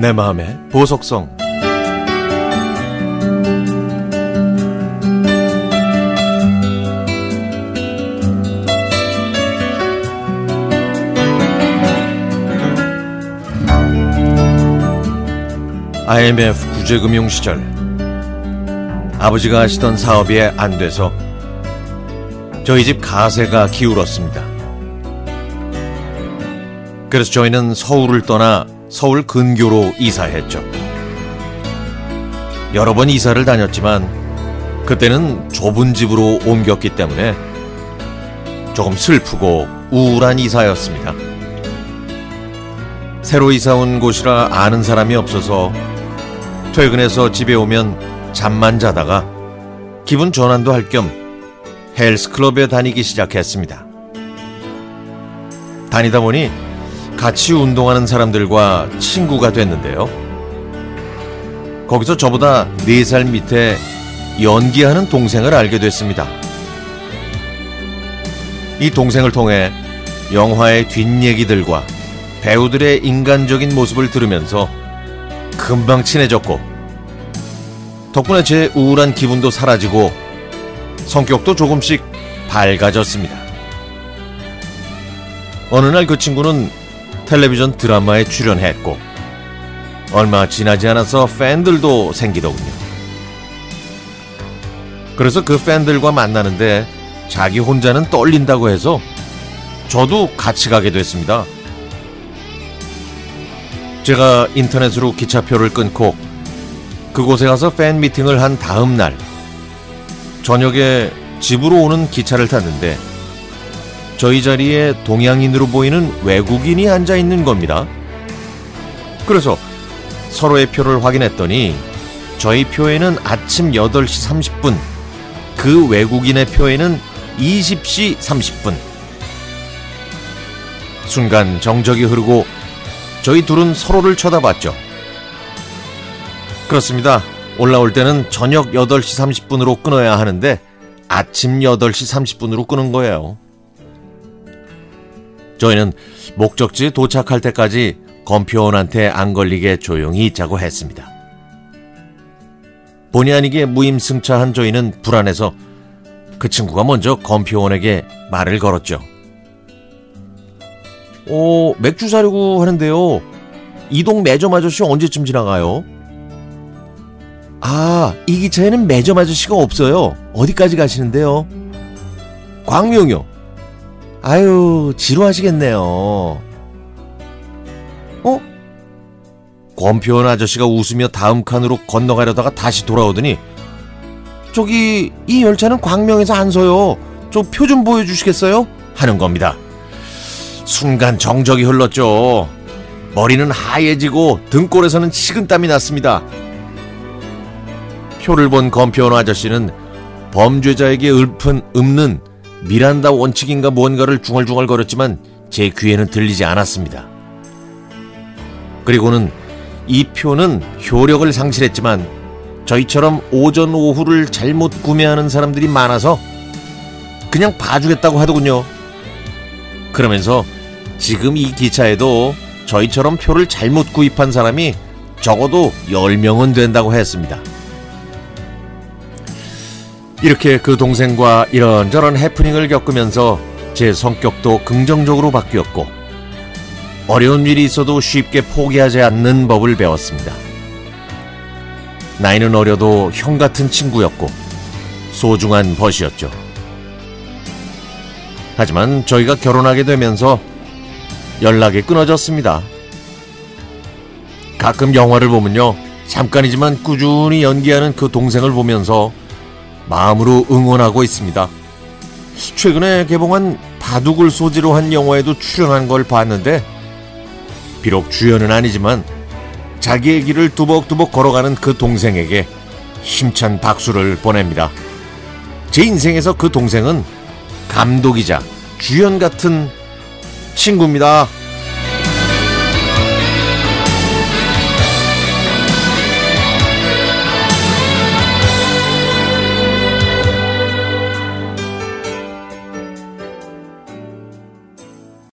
내 마음의 보석성. IMF 구제금융 시절. 아버지가 하시던 사업이 안 돼서 저희 집 가세가 기울었습니다. 그래서 저희는 서울을 떠나 서울 근교로 이사했죠. 여러 번 이사를 다녔지만 그때는 좁은 집으로 옮겼기 때문에 조금 슬프고 우울한 이사였습니다. 새로 이사 온 곳이라 아는 사람이 없어서 퇴근해서 집에 오면 잠만 자다가 기분 전환도 할 겸 헬스클럽에 다니기 시작했습니다. 다니다 보니 같이 운동하는 사람들과 친구가 됐는데요. 거기서 저보다 4살 밑에 연기하는 동생을 알게 됐습니다. 이 동생을 통해 영화의 뒷얘기들과 배우들의 인간적인 모습을 들으면서 금방 친해졌고 덕분에 제 우울한 기분도 사라지고 성격도 조금씩 밝아졌습니다. 어느 날 그 친구는 텔레비전 드라마에 출연했고 얼마 지나지 않아서 팬들도 생기더군요. 그래서 그 팬들과 만나는데 자기 혼자는 떨린다고 해서 저도 같이 가게 됐습니다. 제가 인터넷으로 기차표를 끊고 그곳에 가서 팬 미팅을 한 다음 날 저녁에 집으로 오는 기차를 탔는데 저희 자리에 동양인으로 보이는 외국인이 앉아 있는 겁니다. 그래서 서로의 표를 확인했더니 저희 표에는 아침 8시 30분, 그 외국인의 표에는 20시 30분. 순간 정적이 흐르고 저희 둘은 서로를 쳐다봤죠. 그렇습니다. 올라올 때는 저녁 8시 30분으로 끊어야 하는데 아침 8시 30분으로 끊은 거예요. 저희는 목적지에 도착할 때까지 검표원한테 안 걸리게 조용히 있자고 했습니다. 본의 아니게 무임승차한 저희는 불안해서 그 친구가 먼저 검표원에게 말을 걸었죠. 오, 맥주 사려고 하는데요. 이동 매점 아저씨 언제쯤 지나가요? 아, 이 기차에는 매점 아저씨가 없어요. 어디까지 가시는데요? 광명요. 아유, 지루하시겠네요. 어? 권표원 아저씨가 웃으며 다음 칸으로 건너가려다가 다시 돌아오더니 저기 이 열차는 광명에서 안 서요. 좀 보여주시겠어요? 하는 겁니다. 순간 정적이 흘렀죠. 머리는 하얘지고 등골에서는 식은땀이 났습니다. 표를 본 검표원 아저씨는 범죄자에게 읊은 읊는 미란다 원칙인가 뭔가를 중얼중얼거렸지만 제 귀에는 들리지 않았습니다. 그리고는 이 표는 효력을 상실했지만 저희처럼 오전 오후를 잘못 구매하는 사람들이 많아서 그냥 봐주겠다고 하더군요. 그러면서 지금 이 기차에도 저희처럼 표를 잘못 구입한 사람이 적어도 10명은 된다고 했습니다. 이렇게 그 동생과 이런저런 해프닝을 겪으면서 제 성격도 긍정적으로 바뀌었고 어려운 일이 있어도 쉽게 포기하지 않는 법을 배웠습니다. 나이는 어려도 형 같은 친구였고 소중한 벗이었죠. 하지만 저희가 결혼하게 되면서 연락이 끊어졌습니다. 가끔 영화를 보면요. 잠깐이지만 꾸준히 연기하는 그 동생을 보면서 마음으로 응원하고 있습니다. 최근에 개봉한 바둑을 소재로 한 영화에도 출연한 걸 봤는데 비록 주연은 아니지만 자기의 길을 두벅두벅 걸어가는 그 동생에게 힘찬 박수를 보냅니다. 제 인생에서 그 동생은 감독이자 주연 같은 친구입니다.